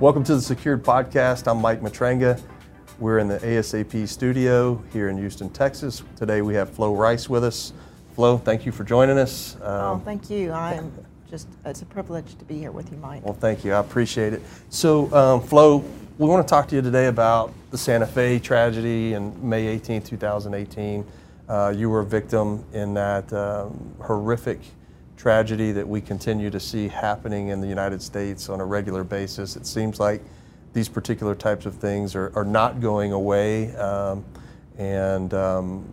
Welcome to the Secured Podcast. I'm Mike Matranga. We're in the ASAP studio here in Houston, Texas. Today we have Flo Rice with us. Flo, thank you for joining us. oh, thank you. I'm just, it's a privilege to be here with you, Mike. Well, thank you. I appreciate it. So, um, Flo, we want to talk to you today about the Santa Fe tragedy in May 18, 2018. Uh, you were a victim in that um, horrific tragedy that we continue to see happening in the United States on a regular basis. It seems like these particular types of things are, are not going away. Um, and, um,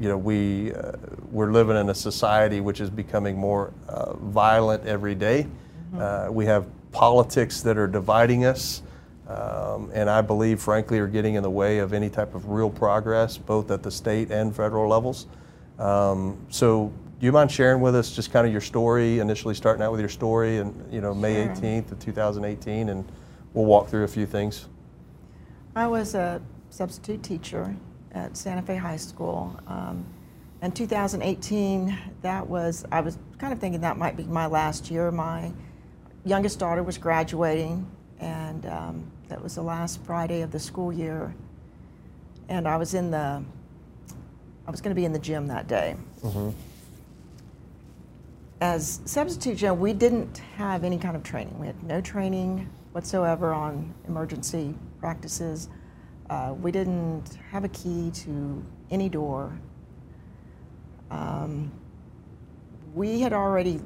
you know, we, uh, we're living in a society which is becoming more uh, violent every day. Mm-hmm. Uh, we have politics that are dividing us. Um, and I believe, frankly, are getting in the way of any type of real progress, both at the state and federal levels. Um, so, do you mind sharing with us just kind of your story, initially starting out with your story and, you know, May sure. 18th of 2018, and we'll walk through a few things. I was a substitute teacher at Santa Fe High School. Um, in 2018, that was, I was kind of thinking that might be my last year. My youngest daughter was graduating, and um, that was the last Friday of the school year. And I was in the, I was going to be in the gym that day. Mm-hmm as substitute general, we didn't have any kind of training. We had no training whatsoever on emergency practices. Uh, we didn't have a key to any door. Um, we had already,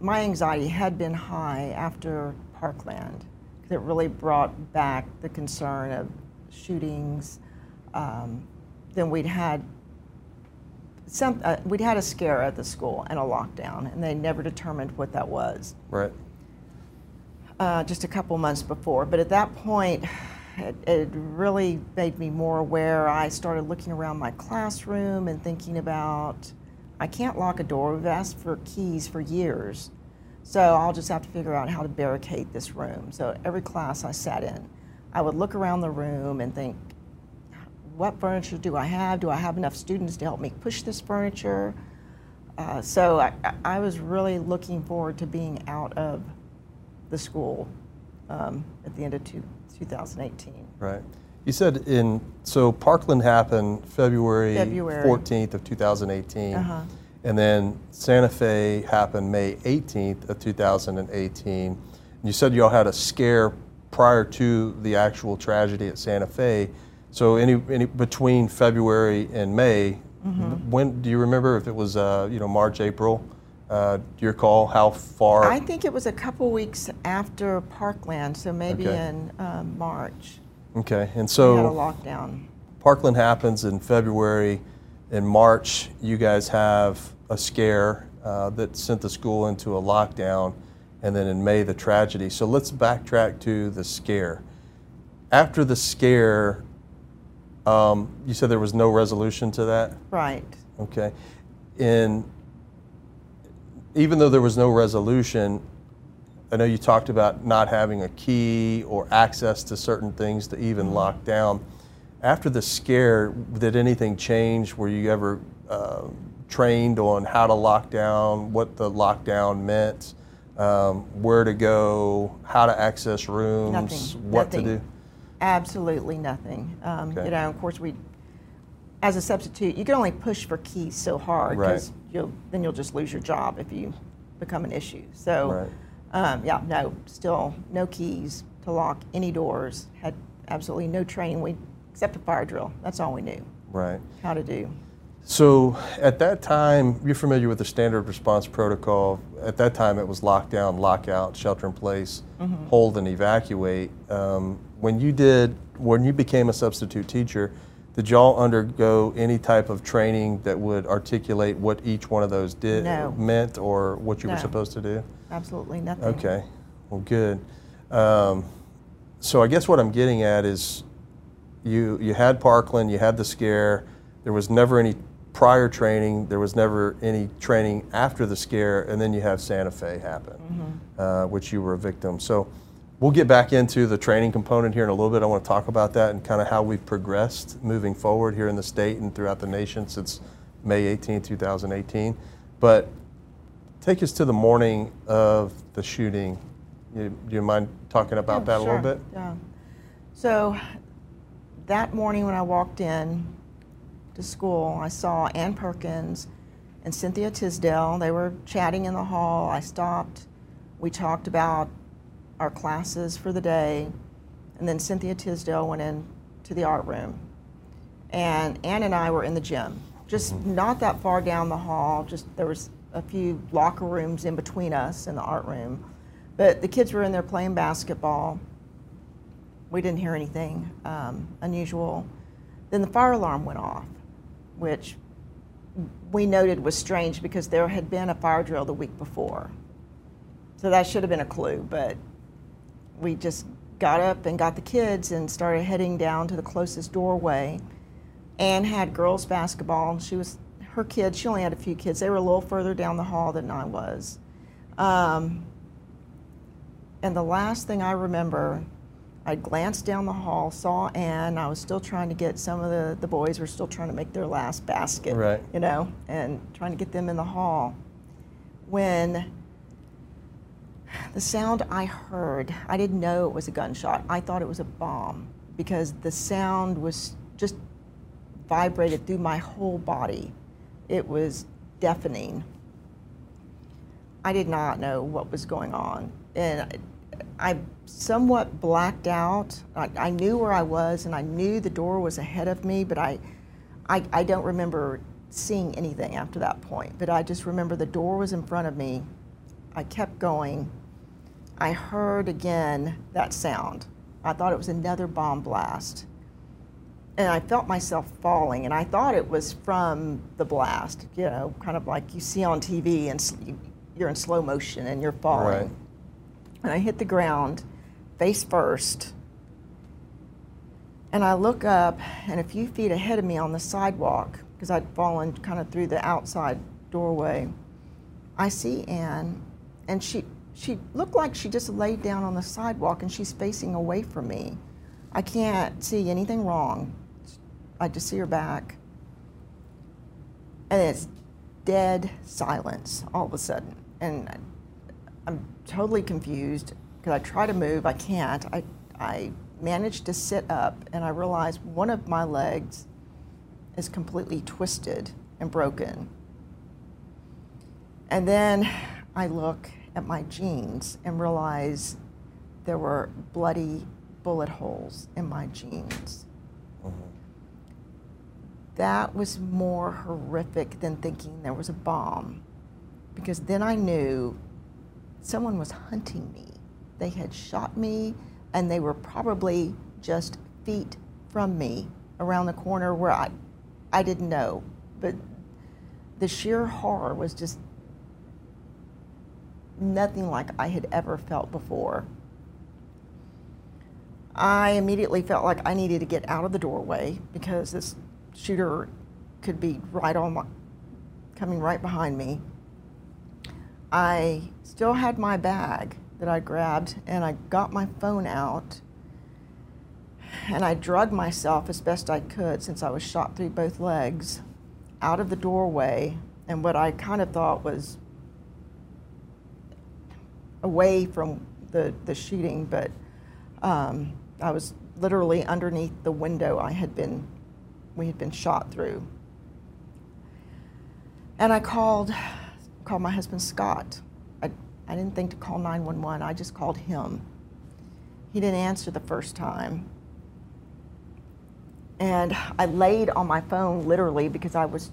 my anxiety had been high after Parkland. It really brought back the concern of shootings. Um, then we'd had some, uh, we'd had a scare at the school and a lockdown, and they never determined what that was. Right. Uh, just a couple months before. But at that point, it, it, really made me more aware. I started looking around my classroom and thinking about I can't lock a door. We've asked for keys for years. So I'll just have to figure out how to barricade this room. So every class I sat in, I would look around the room and think, what furniture do I have? Do I have enough students to help me push this furniture? Uh, so I, I, was really looking forward to being out of the school um, at the end of two, 2018. Right. You said in, so Parkland happened February, February. 14th of 2018. Uh-huh. And then Santa Fe happened May 18th of 2018. And you said you all had a scare prior to the actual tragedy at Santa Fe. So any, any between February and May, mm-hmm. when do you remember if it was uh, you know March, April? Uh, do you recall how far? I think it was a couple weeks after Parkland, so maybe okay. in um, March. Okay, and so we had a lockdown. Parkland happens in February. In March, you guys have a scare uh, that sent the school into a lockdown, and then in May the tragedy. So let's backtrack to the scare. After the scare, um, you said there was no resolution to that? Right. Okay. And even though there was no resolution, I know you talked about not having a key or access to certain things to even mm-hmm. lock down. After the scare, did anything change? Were you ever uh, trained on how to lock down, what the lockdown meant, um, where to go, how to access rooms, Nothing. what Nothing. to do? Absolutely nothing. Um, okay. You know, of course, we, as a substitute, you can only push for keys so hard because right. you'll then you'll just lose your job if you become an issue. So, right. um, yeah, no, still no keys to lock any doors. Had absolutely no training. We except a fire drill. That's all we knew. Right. How to do. So at that time, you're familiar with the standard response protocol. At that time, it was lockdown, lockout, shelter in place, mm-hmm. hold, and evacuate. Um, when you did, when you became a substitute teacher, did y'all undergo any type of training that would articulate what each one of those did no. meant or what you no. were supposed to do? Absolutely nothing. Okay, well, good. Um, so I guess what I'm getting at is, you you had Parkland, you had the scare. There was never any prior training. There was never any training after the scare, and then you have Santa Fe happen, mm-hmm. uh, which you were a victim. So We'll get back into the training component here in a little bit. I want to talk about that and kind of how we've progressed moving forward here in the state and throughout the nation since May 18, 2018. But take us to the morning of the shooting. You, do you mind talking about Yeah, that a little sure. bit? Yeah. So that morning when I walked in to school, I saw Ann Perkins and Cynthia Tisdale. They were chatting in the hall. I stopped. We talked about our classes for the day. And then Cynthia Tisdale went in to the art room. And Ann and I were in the gym, just not that far down the hall. Just there was a few locker rooms in between us and the art room. But the kids were in there playing basketball. We didn't hear anything um, unusual. Then the fire alarm went off, which we noted was strange because there had been a fire drill the week before. So that should have been a clue, but we just got up and got the kids and started heading down to the closest doorway. Ann had girls basketball. and She was her kids. She only had a few kids. They were a little further down the hall than I was. Um, and the last thing I remember, I glanced down the hall, saw Ann. I was still trying to get some of the, the boys were still trying to make their last basket, Right. you know, and trying to get them in the hall. When the sound I heard, I didn't know it was a gunshot. I thought it was a bomb because the sound was just vibrated through my whole body. It was deafening. I did not know what was going on. And I, I somewhat blacked out. I, I knew where I was and I knew the door was ahead of me, but I, I, I don't remember seeing anything after that point. But I just remember the door was in front of me. I kept going. I heard again that sound. I thought it was another bomb blast. And I felt myself falling, and I thought it was from the blast, you know, kind of like you see on TV and you- you're in slow motion and you're falling. Right. And I hit the ground face first. And I look up, and a few feet ahead of me on the sidewalk, because I'd fallen kind of through the outside doorway, I see Ann, and she she looked like she just laid down on the sidewalk, and she's facing away from me. I can't see anything wrong. I just see her back, and it's dead silence all of a sudden, and I'm totally confused because I try to move, I can't. I I managed to sit up, and I realize one of my legs is completely twisted and broken. And then I look at my jeans and realize there were bloody bullet holes in my jeans. Mm-hmm. That was more horrific than thinking there was a bomb because then I knew someone was hunting me. They had shot me and they were probably just feet from me around the corner where I, I didn't know. But the sheer horror was just nothing like I had ever felt before. I immediately felt like I needed to get out of the doorway because this shooter could be right on my, coming right behind me. I still had my bag that I grabbed and I got my phone out and I drugged myself as best I could since I was shot through both legs out of the doorway and what I kind of thought was away from the, the shooting, but um, I was literally underneath the window I had been, we had been shot through. And I called, called my husband Scott. I, didn't think to call 911, I just called him. He didn't answer the first time. And I laid on my phone literally because I was,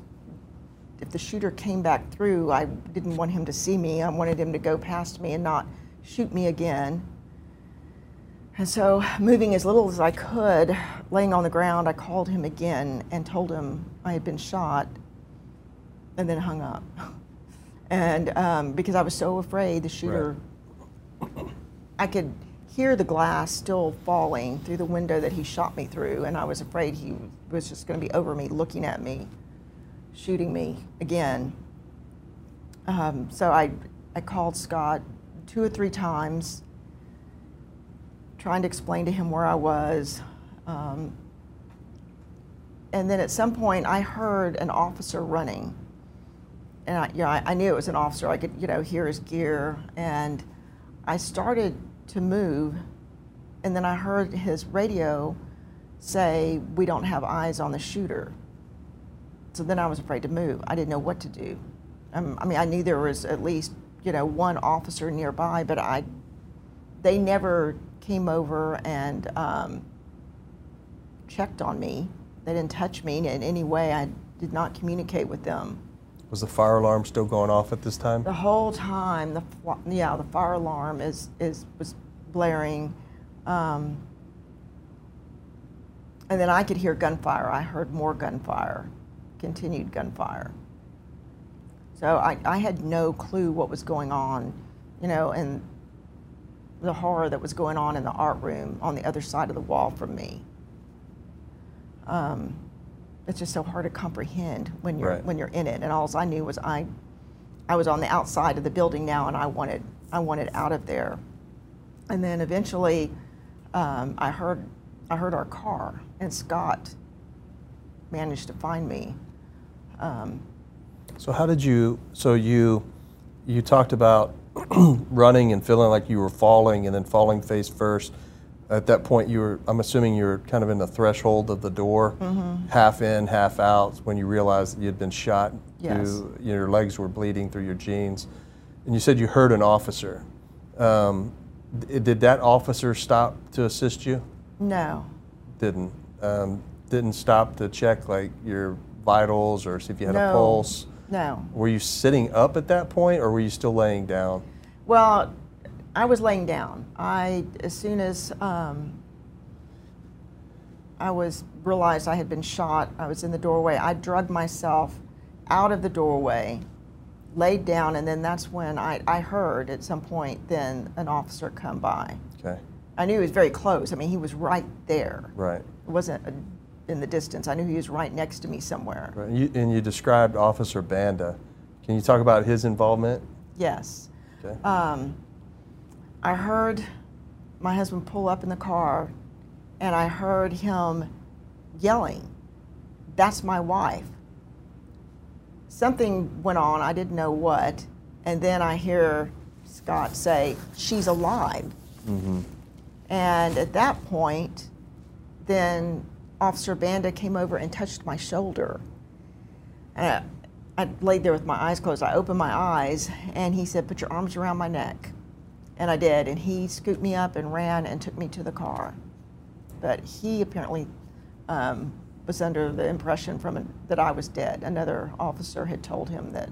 if the shooter came back through, I didn't want him to see me. I wanted him to go past me and not shoot me again. And so, moving as little as I could, laying on the ground, I called him again and told him I had been shot and then hung up. And um, because I was so afraid the shooter, I could hear the glass still falling through the window that he shot me through, and I was afraid he was just going to be over me, looking at me, shooting me again. Um, so I, I called Scott two or three times, trying to explain to him where I was. Um, and then at some point, I heard an officer running. And I, you know, I, I knew it was an officer. I could, you know, hear his gear. And I started to move and then I heard his radio say, We don't have eyes on the shooter. So then I was afraid to move. I didn't know what to do. Um, I mean, I knew there was at least, you know, one officer nearby, but I, they never came over and um, checked on me. They didn't touch me in any way. I did not communicate with them. Was the fire alarm still going off at this time? The whole time, the yeah, the fire alarm is is was blaring, um, and then I could hear gunfire. I heard more gunfire, continued gunfire. So I, I had no clue what was going on, you know, and the horror that was going on in the art room on the other side of the wall from me. Um, it's just so hard to comprehend when you're Right. when you're in it. And all I knew was I, I was on the outside of the building now, and I wanted I wanted out of there. And then eventually, um, I heard I heard our car, and Scott managed to find me. Um, So how did you? So you, you talked about running and feeling like you were falling, and then falling face first. At that point, you were. I'm assuming you were kind of in the threshold of the door, Mm-hmm. half in, half out, when you realized that you had been shot. Yes. To, your legs were bleeding through your jeans, and you said you heard an officer. Um, d- did that officer stop to assist you? no, Didn't. Um, didn't stop to check like your vitals or see if you had a No. pulse. no. Were you sitting up at that point, or were you still laying down? Well, I was laying down. I, as soon as um, I was realized I had been shot, I was in the doorway. I drugged myself out of the doorway, laid down, and then that's when I, I heard at some point then an officer come by. Okay, I knew he was very close. I mean, he was right there. right. It wasn't a, in the distance. I knew he was right next to me somewhere. right. You, and you described Officer Banda. Can you talk about his involvement? Yes. Okay. um, I heard my husband pull up in the car, and I heard him yelling, That's my wife. Something went on, I didn't know what, and then I hear Scott say, She's alive. mm-hmm. And at that point, then Officer Banda came over and touched my shoulder. And I, I laid there with my eyes closed. I opened my eyes, and he said, Put your arms around my neck. And I did. And he scooped me up and ran and took me to the car. But he apparently um, was under the impression from that I was dead. Another officer had told him that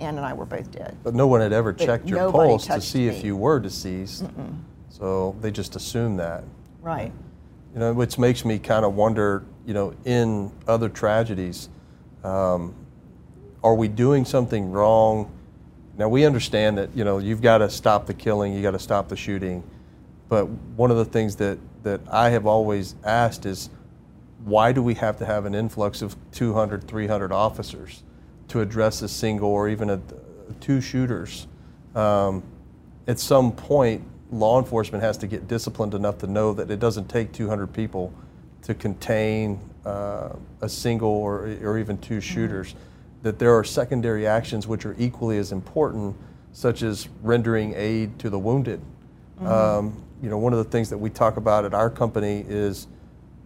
Ann and I were both dead. But no one had ever But checked your pulse to see if you were deceased. So they just assumed that. Right. You know, which makes me kind of wonder, you know, in other tragedies, um, are we doing something wrong? Now we understand that, you know, you've got to stop the killing, you got to stop the shooting. But one of the things that, that I have always asked is why do we have to have an influx of 200, 300 officers to address a single or even a, two shooters? Um, at some point, law enforcement has to get disciplined enough to know that it doesn't take 200 people to contain uh, a single or, or even two shooters. That there are secondary actions which are equally as important, such as rendering aid to the wounded. Um, you know, one of the things that we talk about at our company is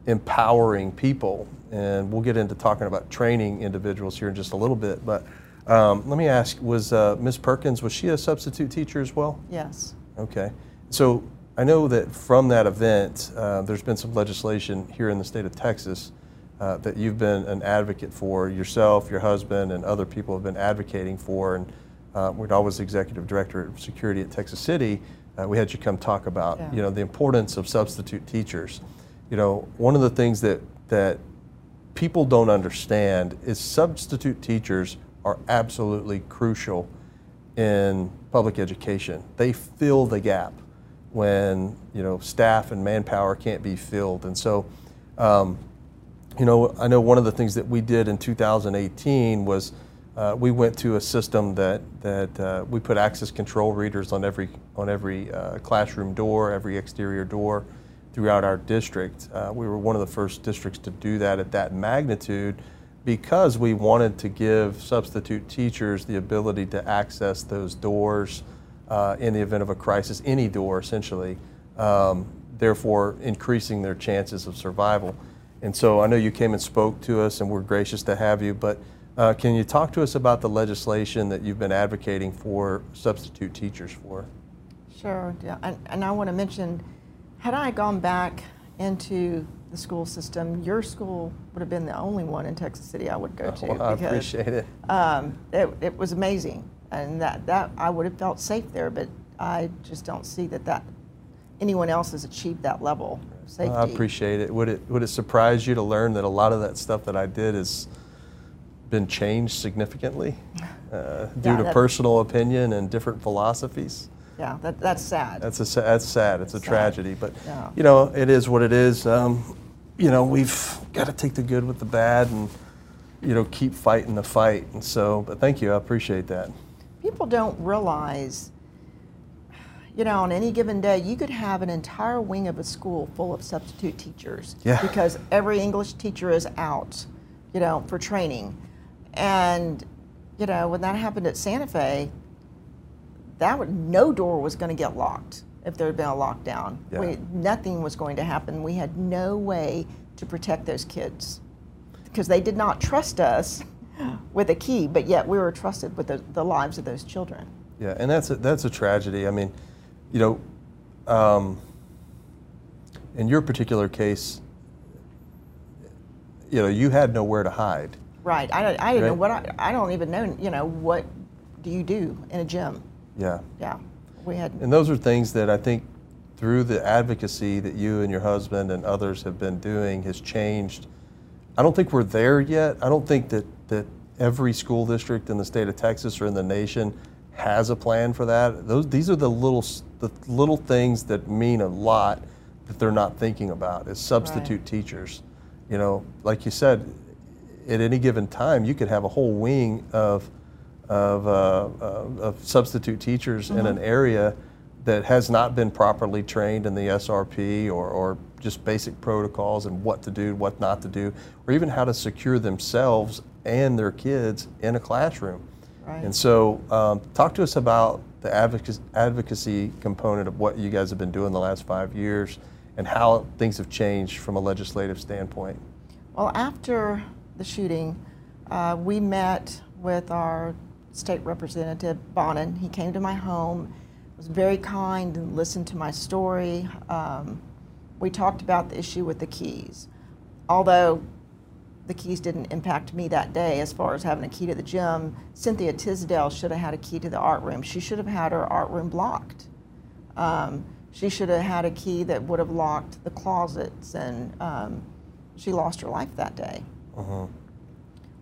empowering people, and we'll get into talking about training individuals here in just a little bit. But um, let me ask: Was uh, Ms. Perkins was she a substitute teacher as well? Yes. Okay. So I know that from that event, uh, there's been some legislation here in the state of Texas uh, that you've been an advocate for yourself, your husband, and other people have been advocating for. And uh, when I was executive director of security at Texas City, uh, we had you come talk about Yeah. you know the importance of substitute teachers. You know, one of the things that that people don't understand is substitute teachers are absolutely crucial in public education. They fill the gap when you know staff and manpower can't be filled, and so. Um, you know, I know one of the things that we did in 2018 was uh, we went to a system that that uh, we put access control readers on every on every uh, classroom door, every exterior door throughout our district. Uh, we were one of the first districts to do that at that magnitude because we wanted to give substitute teachers the ability to access those doors uh, in the event of a crisis, any door essentially. Um, therefore increasing their chances of survival. And so I know you came and spoke to us, and we're gracious to have you. But uh, can you talk to us about the legislation that you've been advocating for substitute teachers for? Sure. Yeah. And, and I want to mention, had I gone back into the school system, your school would have been the only one in Texas City I would go to. Well, I appreciate it. Um, it. It was amazing, and that that I would have felt safe there. But I just don't see that that anyone else has achieved that level of safety. I appreciate it. Would it would it surprise you to learn that a lot of that stuff that I did has been changed significantly uh, due Yeah, to personal opinion and different philosophies? Yeah, that, that's sad. That's a that's sad. It's a Sad. tragedy, but Yeah. you know it is what it is. Um, you know we've got to take the good with the bad and you know keep fighting the fight. And so, but thank you. I appreciate that. People don't realize, you know, on any given day, you could have an entire wing of a school full of substitute teachers. Yeah. Because every English teacher is out, you know, for training. And, you know, when that happened at Santa Fe, that would, no door was going to get locked if there had been a lockdown. Yeah. We, nothing was going to happen. We had no way to protect those kids because they did not trust us with a key, but yet we were trusted with the, the lives of those children. Yeah, and that's a, that's a tragedy. I mean, you know, um, in your particular case, you know, you had nowhere to hide. Right. I, don't- I didn't know what I, I don't even know, you know, what do you do in a gym? Yeah, Yeah. We had, and those are things that I think through the advocacy that you and your husband and others have been doing has changed. I don't think we're there yet. I don't think that that every school district in the state of Texas or in the nation has a plan for that. Those these are the little the little things that mean a lot that they're not thinking about as substitute teachers. You know, like you said, at any given time, you could have a whole wing of of, uh, uh, of substitute teachers in an area that has not been properly trained in the SRP or, or just basic protocols and what to do, what not to do, or even how to secure themselves and their kids in a classroom. Right. And so, um, talk to us about the advocacy, advocacy component of what you guys have been doing the last five years and how things have changed from a legislative standpoint. well, after the shooting, uh, we met with our state representative, Bonnen. He came to my home, was very kind and listened to my story. Um, we talked about the issue with the keys. Although the keys didn't impact me that day as far as having a key to the gym, Cynthia Tisdale should have had a key to the art room. She should have had her art room blocked. Um, she should have had a key that would have locked the closets, and um, she lost her life that day. Mhm.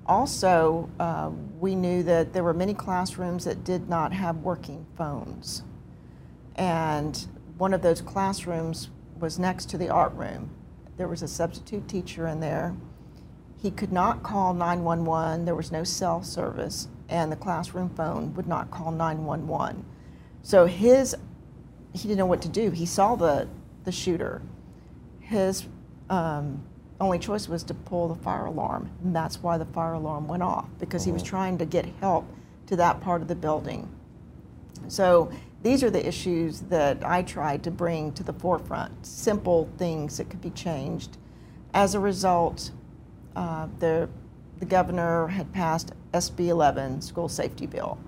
Also, uh, we knew that there were many classrooms that did not have working phones. And one of those classrooms was next to the art room. There was a substitute teacher in there. He could not call 911, there was no cell service, and the classroom phone would not call 911. So his, he didn't know what to do. He saw the, the shooter. His um, only choice was to pull the fire alarm, and that's why the fire alarm went off because he was Mhm. trying to get help to that part of the building. So these are the issues that I tried to bring to the forefront simple things that could be changed. As a result, uh, the, the governor had passed SB 11, school safety bill,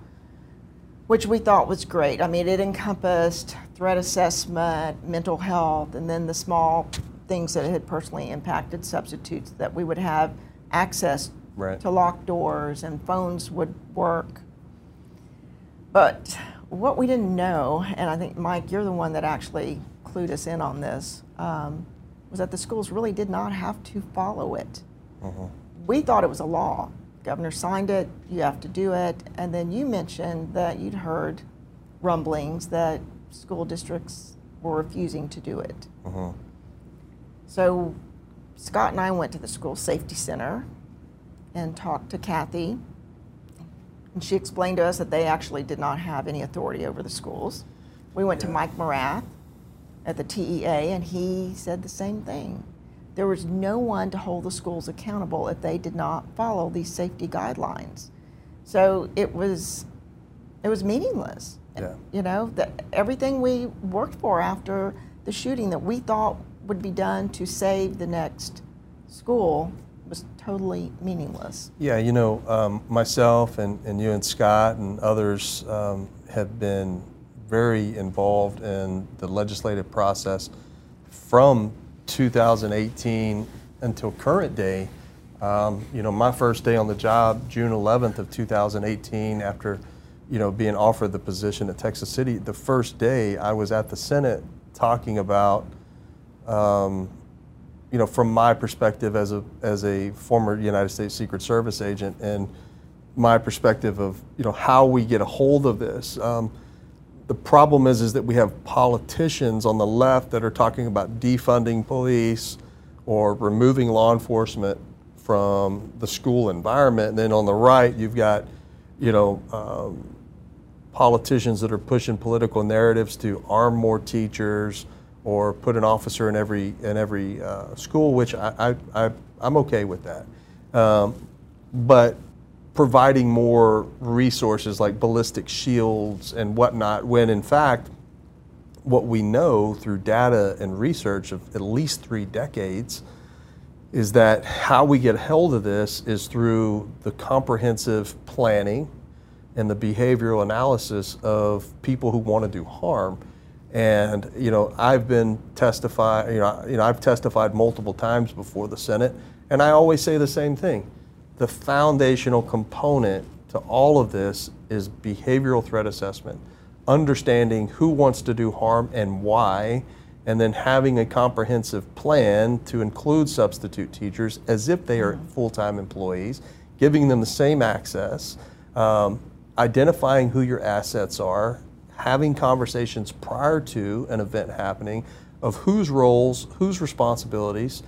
which we thought was great. I mean, it encompassed threat assessment, mental health, and then the small things that had personally impacted substitutes that we would have access Right. to locked doors and phones would work. But what we didn't know, and I think, Mike, you're the one that actually clued us in on this, um, was that the schools really did not have to follow it. Mhm. We thought it was a law. Governor signed it, you have to do it. And then you mentioned that you'd heard rumblings that school districts were refusing to do it. Mhm. So Scott and I went to the school safety center and talked to Kathy. And she explained to us that they actually did not have any authority over the schools. We went to Mike Morath at the TEA, and he said the same thing. There was no one to hold the schools accountable if they did not follow these safety guidelines. So it was, it was meaningless. Yeah. You know, that everything we worked for after the shooting that we thought would be done to save the next school was totally meaningless. Yeah, you know, um, myself and, and you and Scott and others um, have been very involved in the legislative process from 2018 until current day. Um, you know, my first day on the job, June 11th of 2018, after you know being offered the position at Texas City, the first day I was at the Senate talking about, um, you know, from my perspective as a as a former United States Secret Service agent and my perspective of you know how we get a hold of this. Um, the problem is is that we have politicians on the left that are talking about defunding police or removing law enforcement from the school environment, and then on the right you've got you know um, politicians that are pushing political narratives to arm more teachers or put an officer in every in every uh, school, which I, I, I am okay with that, um, but providing more resources like ballistic shields and whatnot, when in fact, what we know through data and research of at least three decades is that how we get hold of this is through the comprehensive planning and the behavioral analysis of people who want to do harm. And you know, I've been testify, you know, you know, I've testified multiple times before the Senate, and I always say the same thing the foundational component to all of this is behavioral threat assessment, understanding who wants to do harm and why, and then having a comprehensive plan to include substitute teachers as if they are mm-hmm. full time employees, giving them the same access, um, identifying who your assets are, having conversations prior to an event happening of whose roles, whose responsibilities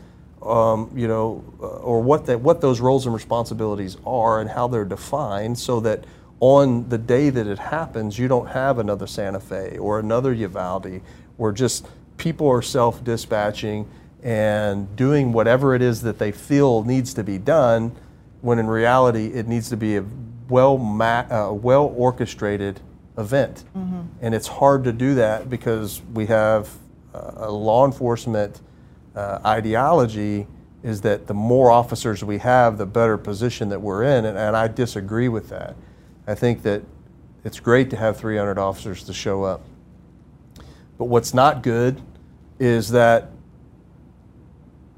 um, you know, uh, or what that what those roles and responsibilities are and how they're defined, so that on the day that it happens, you don't have another Santa Fe or another Uvalde, where just people are self-dispatching and doing whatever it is that they feel needs to be done, when in reality it needs to be a well ma- uh, well orchestrated event, mm-hmm. and it's hard to do that because we have uh, a law enforcement uh, ideology is that the more officers we have, the better position that we're in, and, and I disagree with that. I think that it's great to have 300 officers to show up. But what's not good is that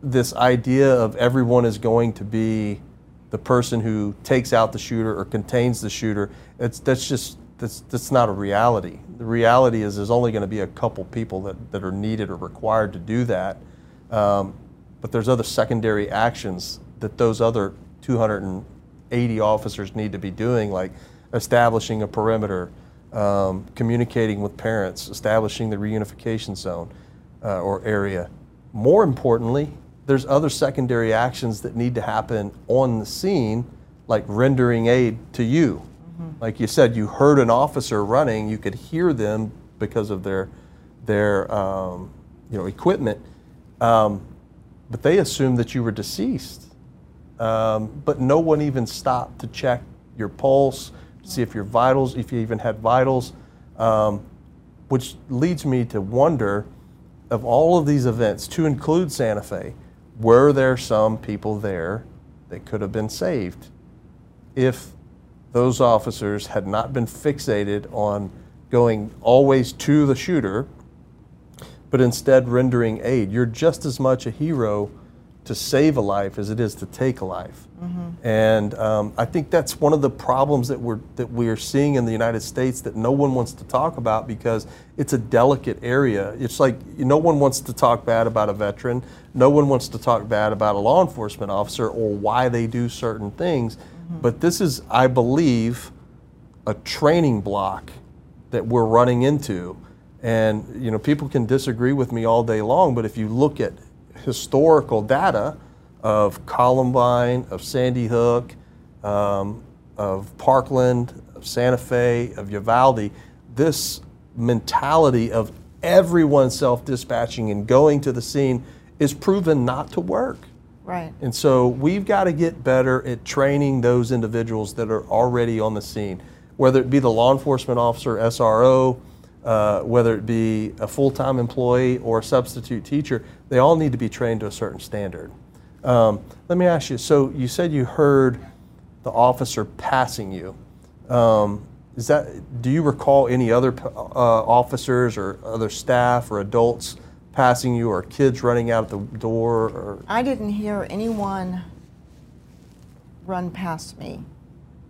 this idea of everyone is going to be the person who takes out the shooter or contains the shooter, it's, that's just that's, that's not a reality. The reality is there's only going to be a couple people that, that are needed or required to do that. Um, but there's other secondary actions that those other 280 officers need to be doing, like establishing a perimeter, um, communicating with parents, establishing the reunification zone uh, or area. More importantly, there's other secondary actions that need to happen on the scene, like rendering aid to you. Mm-hmm. Like you said, you heard an officer running, you could hear them because of their their um, you know equipment um, but they assumed that you were deceased. Um, but no one even stopped to check your pulse, see if your vitals, if you even had vitals, um, which leads me to wonder of all of these events, to include Santa Fe, were there some people there that could have been saved if those officers had not been fixated on going always to the shooter but instead rendering aid. You're just as much a hero to save a life as it is to take a life. Mm-hmm. And um, I think that's one of the problems that we're that we are seeing in the United States that no one wants to talk about because it's a delicate area. It's like no one wants to talk bad about a veteran. No one wants to talk bad about a law enforcement officer or why they do certain things. Mm-hmm. But this is, I believe, a training block that we're running into and you know, people can disagree with me all day long, but if you look at historical data of Columbine, of Sandy Hook, um, of Parkland, of Santa Fe, of Uvalde, this mentality of everyone self-dispatching and going to the scene is proven not to work. Right. And so we've got to get better at training those individuals that are already on the scene, whether it be the law enforcement officer, SRO, uh, whether it be a full-time employee or a substitute teacher, they all need to be trained to a certain standard. Um, let me ask you. So you said you heard the officer passing you. Um, is that? Do you recall any other uh, officers or other staff or adults passing you, or kids running out the door? Or I didn't hear anyone run past me.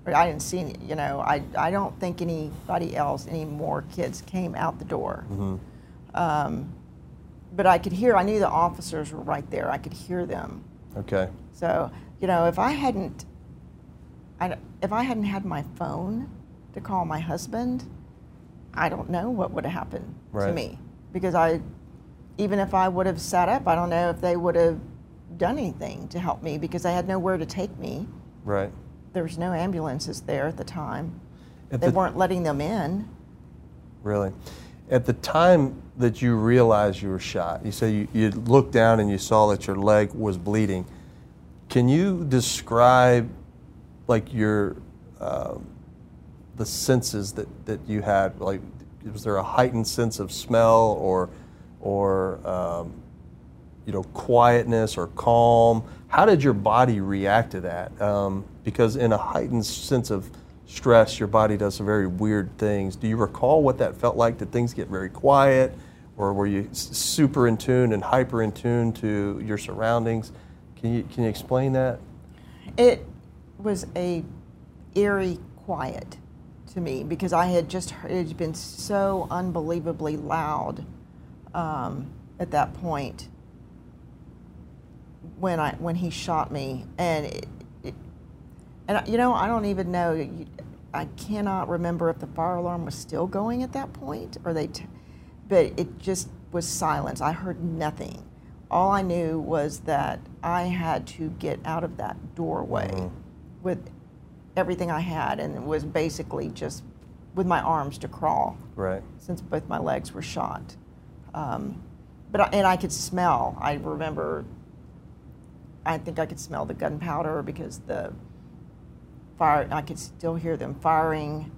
I didn't see any, you know, I, I don't think anybody else, any more kids came out the door. Mm-hmm. Um, but I could hear, I knew the officers were right there. I could hear them. okay, So, you know, if I hadn't, I, if I hadn't had my phone to call my husband, I don't know what would have happened to me. Because I, even if I would have sat up, I don't know if they would have done anything to help me because I had nowhere to take me. right. There was no ambulances there at the time. At They the- weren't letting them in. Really? At the time that you realized you were shot, you say you, you looked down and you saw that your leg was bleeding. Can you describe like your um the senses that, that you had? Like, was there a heightened sense of smell or or um, you know quietness or calm? How did your body react to that? Um, because in a heightened sense of stress, your body does some very weird things. Do you recall what that felt like? Did things get very quiet, or were you super in tune and hyper in tune to your surroundings? Can you can you explain that? It was a eerie quiet to me because I had just heard, it had been so unbelievably loud um, at that point when I when he shot me, and it, it, and you know I don't even know. You- I cannot remember if the fire alarm was still going at that point, or they, t- but it just was silence. I heard nothing. All I knew was that I had to get out of that doorway Mhm. with everything I had, and it was basically just with my arms to crawl Right. since both my legs were shot. Um, but I, and I could smell. I remember. I think I could smell the gunpowder because the fire. I could still hear them firing.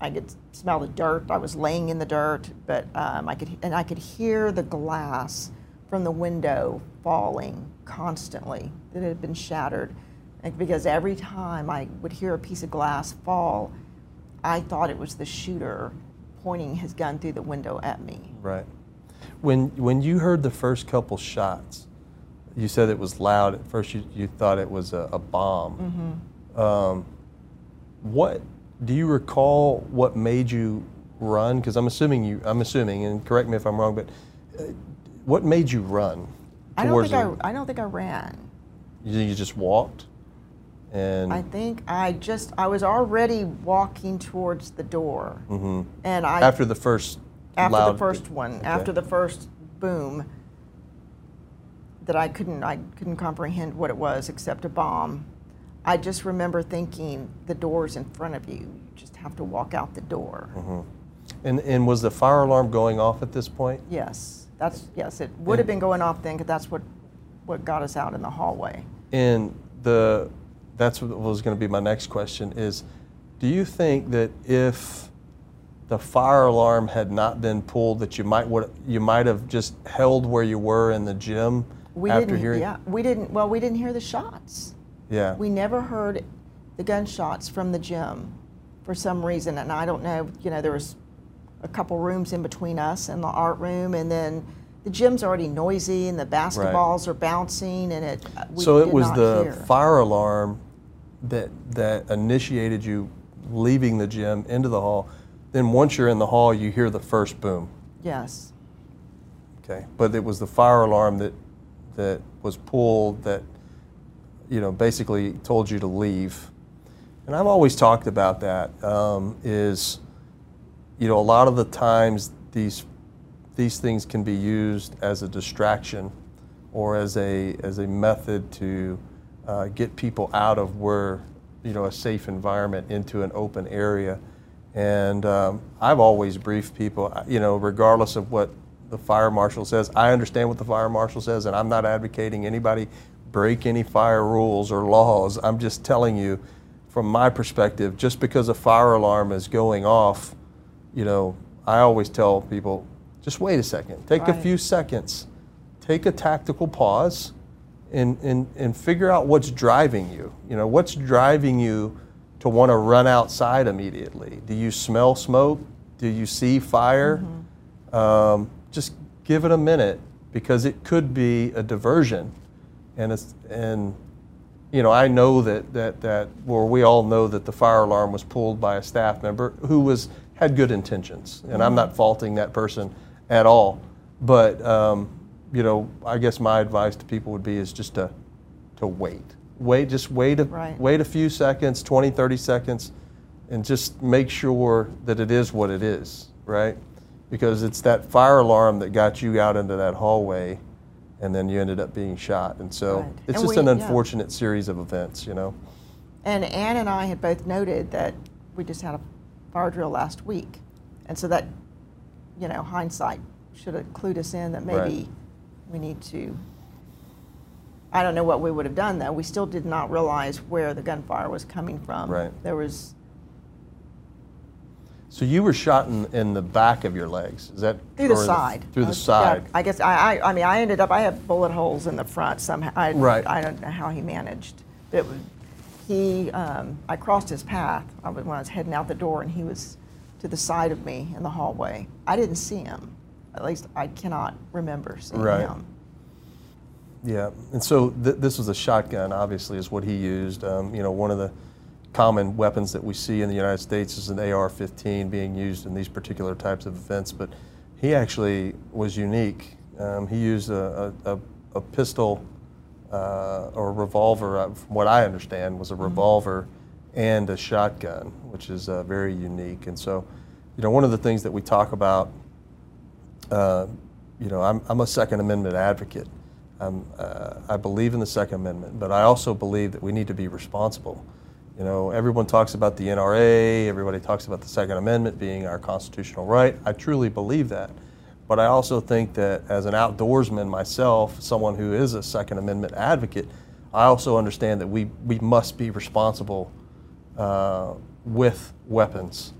I could smell the dirt. I was laying in the dirt, but um, I could and I could hear the glass from the window falling constantly that had been shattered. Because every time I would hear a piece of glass fall, I thought it was the shooter pointing his gun through the window at me. Right. When when you heard the first couple shots, you said it was loud. At first, you, you thought it was a, a bomb. Um, what do you recall? What made you run? Because I'm assuming you. I'm assuming, and correct me if I'm wrong, but uh, what made you run? I don't think the- I, I don't think I ran. You, you just walked, and I think I just I was already walking towards the door, Mhm. and I after the first after loud, the first one, Okay. after the first boom, that I couldn't I couldn't comprehend what it was except a bomb. I just remember thinking the door's in front of you. You just have to walk out the door. Mm-hmm. And and was the fire alarm going off at this point? Yes, that's yes. It would have been going off then, because that's what what got us out in the hallway. And the that's what was going to be my next question is do you think that if the fire alarm had not been pulled that you might would you might have just held where you were in the gym We after didn't. hearing Yeah, we didn't. Well, we didn't hear the shots. yeah We never heard the gunshots from the gym for some reason, and I don't know. You know, there was a couple rooms in between us and the art room, and then the gym's already noisy, and the basketballs are bouncing, and it. uh, so it was the hear. fire alarm that that initiated you leaving the gym into the hall then once you're in the hall you hear the first boom Yes. Okay, but it was the fire alarm that that was pulled that you know basically told you to leave. And I've always talked about that. Um, is you know a lot of the times these these things can be used as a distraction or as a as a method to uh, get people out of where you know a safe environment into an open area. And um, I've always briefed people, you know, regardless of what the fire marshal says. I understand what the fire marshal says, and I'm not advocating anybody break any fire rules or laws. I'm just telling you, from my perspective, just because a fire alarm is going off, you know, I always tell people, just wait a second. Take a few seconds. Take a tactical pause and, and, and figure out what's driving you. You know, what's driving you to want to run outside immediately? Do you smell smoke? Do you see fire? Um, just give it a minute because it could be a diversion. And, it's, and you know, I know that, that, that, or we all know that the fire alarm was pulled by a staff member who was, had good intentions. And I'm not faulting that person at all. But, um, you know, I guess my advice to people would be is just to, to wait. Wait, just wait a, Right. wait a few seconds, 20, 30 seconds, and just make sure that it is what it is, right? Because it's that fire alarm that got you out into that hallway and then you ended up being shot. And so Right. it's And just we- an yeah. unfortunate series of events, you know? And Ann and I had both noted that we just had a fire drill last week. And so that, you know, hindsight should have clued us in that maybe Right. we need to. I don't know what we would have done though. We still did not realize where the gunfire was coming from. Right. There was So you were shot in, in the back of your legs. Is that through the side. Through the side. Yeah, I guess I, I, I mean, I ended up, I had bullet holes in the front somehow. I, Right. I don't know how he managed. But it was, he, um, I crossed his path I was, when I was heading out the door, and he was to the side of me in the hallway. I didn't see him. At least I cannot remember seeing Right. him. Yeah, and so th- this was a shotgun, obviously, is what he used. Um, you know, one of the common weapons that we see in the United States is an AR-15 being used in these particular types of events, but he actually was unique. Um, he used a, a, a, pistol uh, or a revolver, uh, from what I understand, was a revolver and a shotgun, which is uh, very unique. And so, you know, one of the things that we talk about uh, you know, I'm, I'm a Second Amendment advocate. Uh, I believe in the Second Amendment, but I also believe that we need to be responsible. You know, everyone talks about the NRA, everybody talks about the Second Amendment being our constitutional right. I truly believe that. But I also think that as an outdoorsman myself, someone who is a Second Amendment advocate, I also understand that we, we must be responsible uh, with weapons.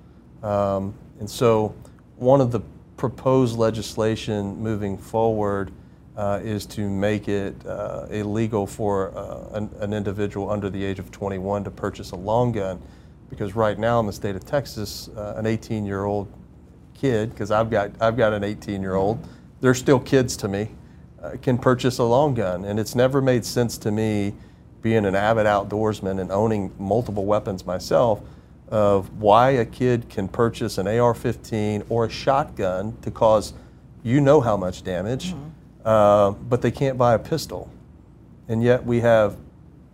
Um, and so, one of the proposed legislation moving forward uh, is to make it uh, illegal for uh, an, an individual under the age of 21 to purchase a long gun. Because right now in the state of Texas, uh, an 18 year old kid, because I've got, I've got an 18 year old, they're still kids to me, uh, can purchase a long gun. And it's never made sense to me, being an avid outdoorsman and owning multiple weapons myself, of why a kid can purchase an AR 15 or a shotgun to cause you know how much damage, uh, but they can't buy a pistol. And yet we have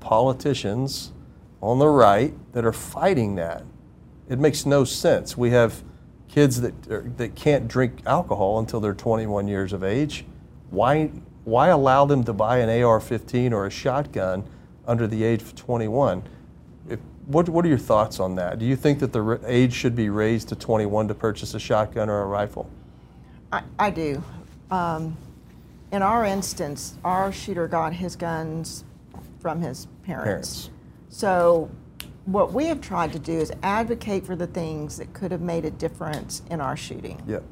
politicians on the right that are fighting that. It makes no sense. We have kids that, are, that can't drink alcohol until they're 21 years of age. Why, why allow them to buy an AR 15 or a shotgun under the age of 21? If, what, what are your thoughts on that? Do you think that the age should be raised to 21 to purchase a shotgun or a rifle? I, I do. Um, in our instance, our shooter got his guns from his parents. Parents. So, what we have tried to do is advocate for the things that could have made a difference in our shooting. Yep.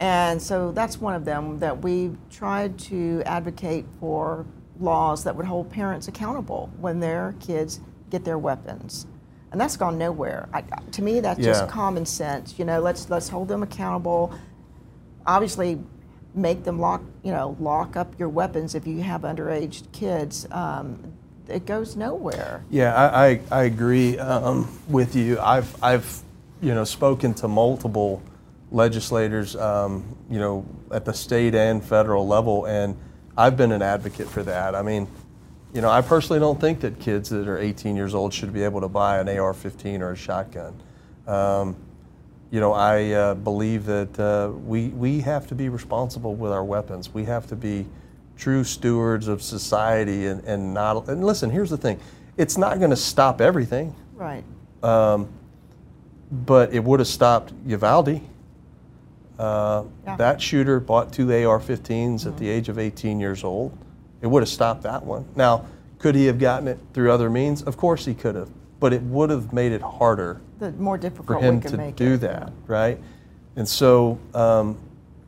And so that's one of them that we've tried to advocate for laws that would hold parents accountable when their kids get their weapons. And that's gone nowhere. I, to me, that's Yeah. just common sense. You know, let's let's hold them accountable. Obviously, make them lock you know lock up your weapons if you have underage kids. Um, it goes nowhere. Yeah, I, I, I agree um, with you. I've, I've, you know, spoken to multiple legislators, um, you know, at the state and federal level, and I've been an advocate for that. I mean, you know, I personally don't think that kids that are 18 years old should be able to buy an AR-15 or a shotgun. Um, you know, I uh, believe that uh, we, we have to be responsible with our weapons. We have to be true stewards of society and, and not. And listen, here's the thing it's not going to stop everything, Right. um, but it would have stopped Uvalde. Uh, Yeah. That shooter bought two AR 15s at the age of 18 years old. It would have stopped that one. Now, could he have gotten it through other means? Of course he could have, but it would have made it harder The more difficult for him to make do it. that, right? And so, um,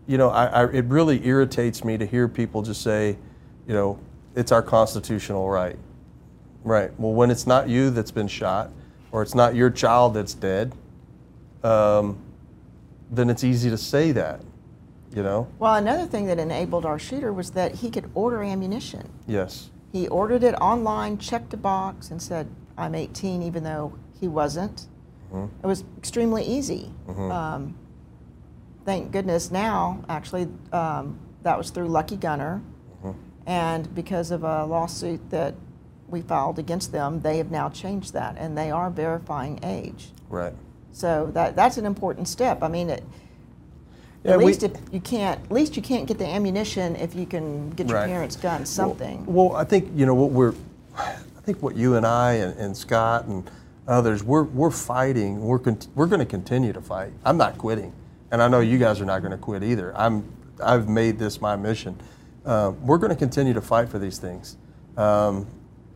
you know, I, I, it really irritates me to hear people just say, you know, it's our constitutional right. Right. Well, when it's not you that's been shot, or it's not your child that's dead, um, then it's easy to say that, you know? Well, another thing that enabled our shooter was that he could order ammunition. Yes. He ordered it online, checked a box, and said, I'm 18, even though he wasn't. Mm-hmm. It was extremely easy. Mm-hmm. Um, thank goodness now, actually, um, that was through Lucky Gunner. Mm-hmm. And because of a lawsuit that we filed against them, they have now changed that and they are verifying age. Right. So that that's an important step. I mean, it, yeah, at least we, if you can't, at least you can't get the ammunition if you can get your right. parents' gun, something. Well, well, I think you know what we're, I think what you and I and, and Scott and others we're we're fighting. We're we're going to continue to fight. I'm not quitting, and I know you guys are not going to quit either. I'm I've made this my mission. Uh, we're going to continue to fight for these things, um,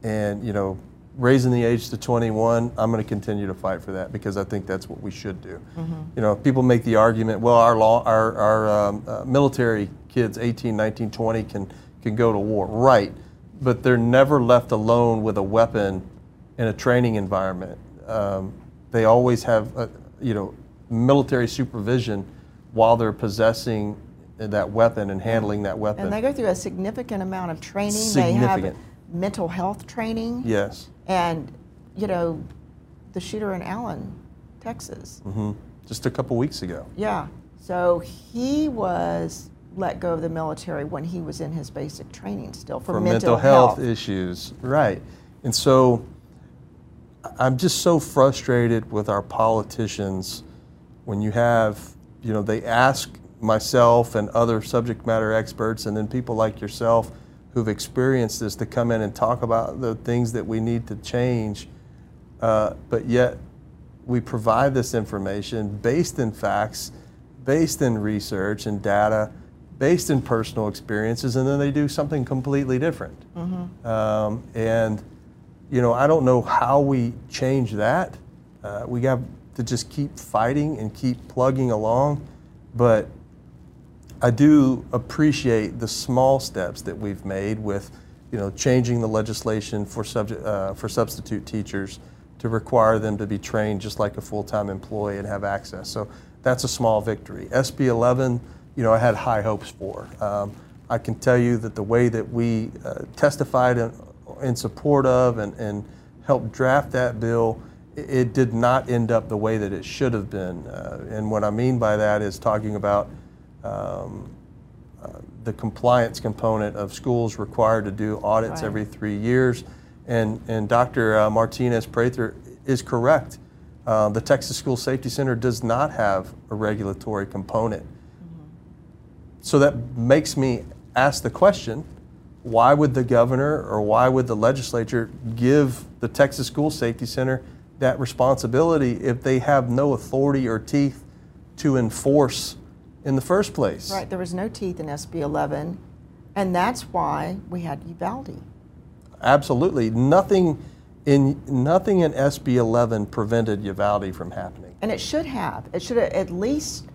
and you know raising the age to 21, I'm going to continue to fight for that because I think that's what we should do. Mm-hmm. You know, people make the argument, well, our law, our, our um, uh, military kids, 18, 19, 20, can can go to war, right? But they're never left alone with a weapon in a training environment. Um, they always have, a, you know, military supervision while they're possessing that weapon and handling that weapon. And they go through a significant amount of training. Significant. They have mental health training. Yes. And, you know, the shooter in Allen, Texas. Mm-hmm. Just a couple weeks ago. Yeah. So he was let go of the military when he was in his basic training still for, for mental, mental health, health issues. Right. And so I'm just so frustrated with our politicians when you have, you know, they ask myself and other subject matter experts and then people like yourself who've experienced this to come in and talk about the things that we need to change, uh, but yet we provide this information based in facts, based in research and data, based in personal experiences, and then they do something completely different. Mm-hmm. Um, and you know, I don't know how we change that. Uh, we have to just keep fighting and keep plugging along, but I do appreciate the small steps that we've made with, you know, changing the legislation for subject uh, for substitute teachers to require them to be trained just like a full-time employee and have access. So that's a small victory. SB 11, you know, I had high hopes for. Um, I can tell you that the way that we uh, testified in, in, support of and, and helped draft that bill, it, it, did not end up the way that it should have been. Uh, and what I mean by that is talking about um, uh, the compliance component of schools required to do audits right. every three years. And, and Dr. Uh, Martinez Prather is correct. Uh, the Texas School Safety Center does not have a regulatory component. So that makes me ask the question why would the governor or why would the legislature give the Texas School Safety Center that responsibility if they have no authority or teeth to enforce in the first place. Right, there was no teeth in SB 11, and that's why we had Uvalde. Absolutely. Nothing in, nothing in SB 11 prevented Uvalde from happening. And it should have. It should have at least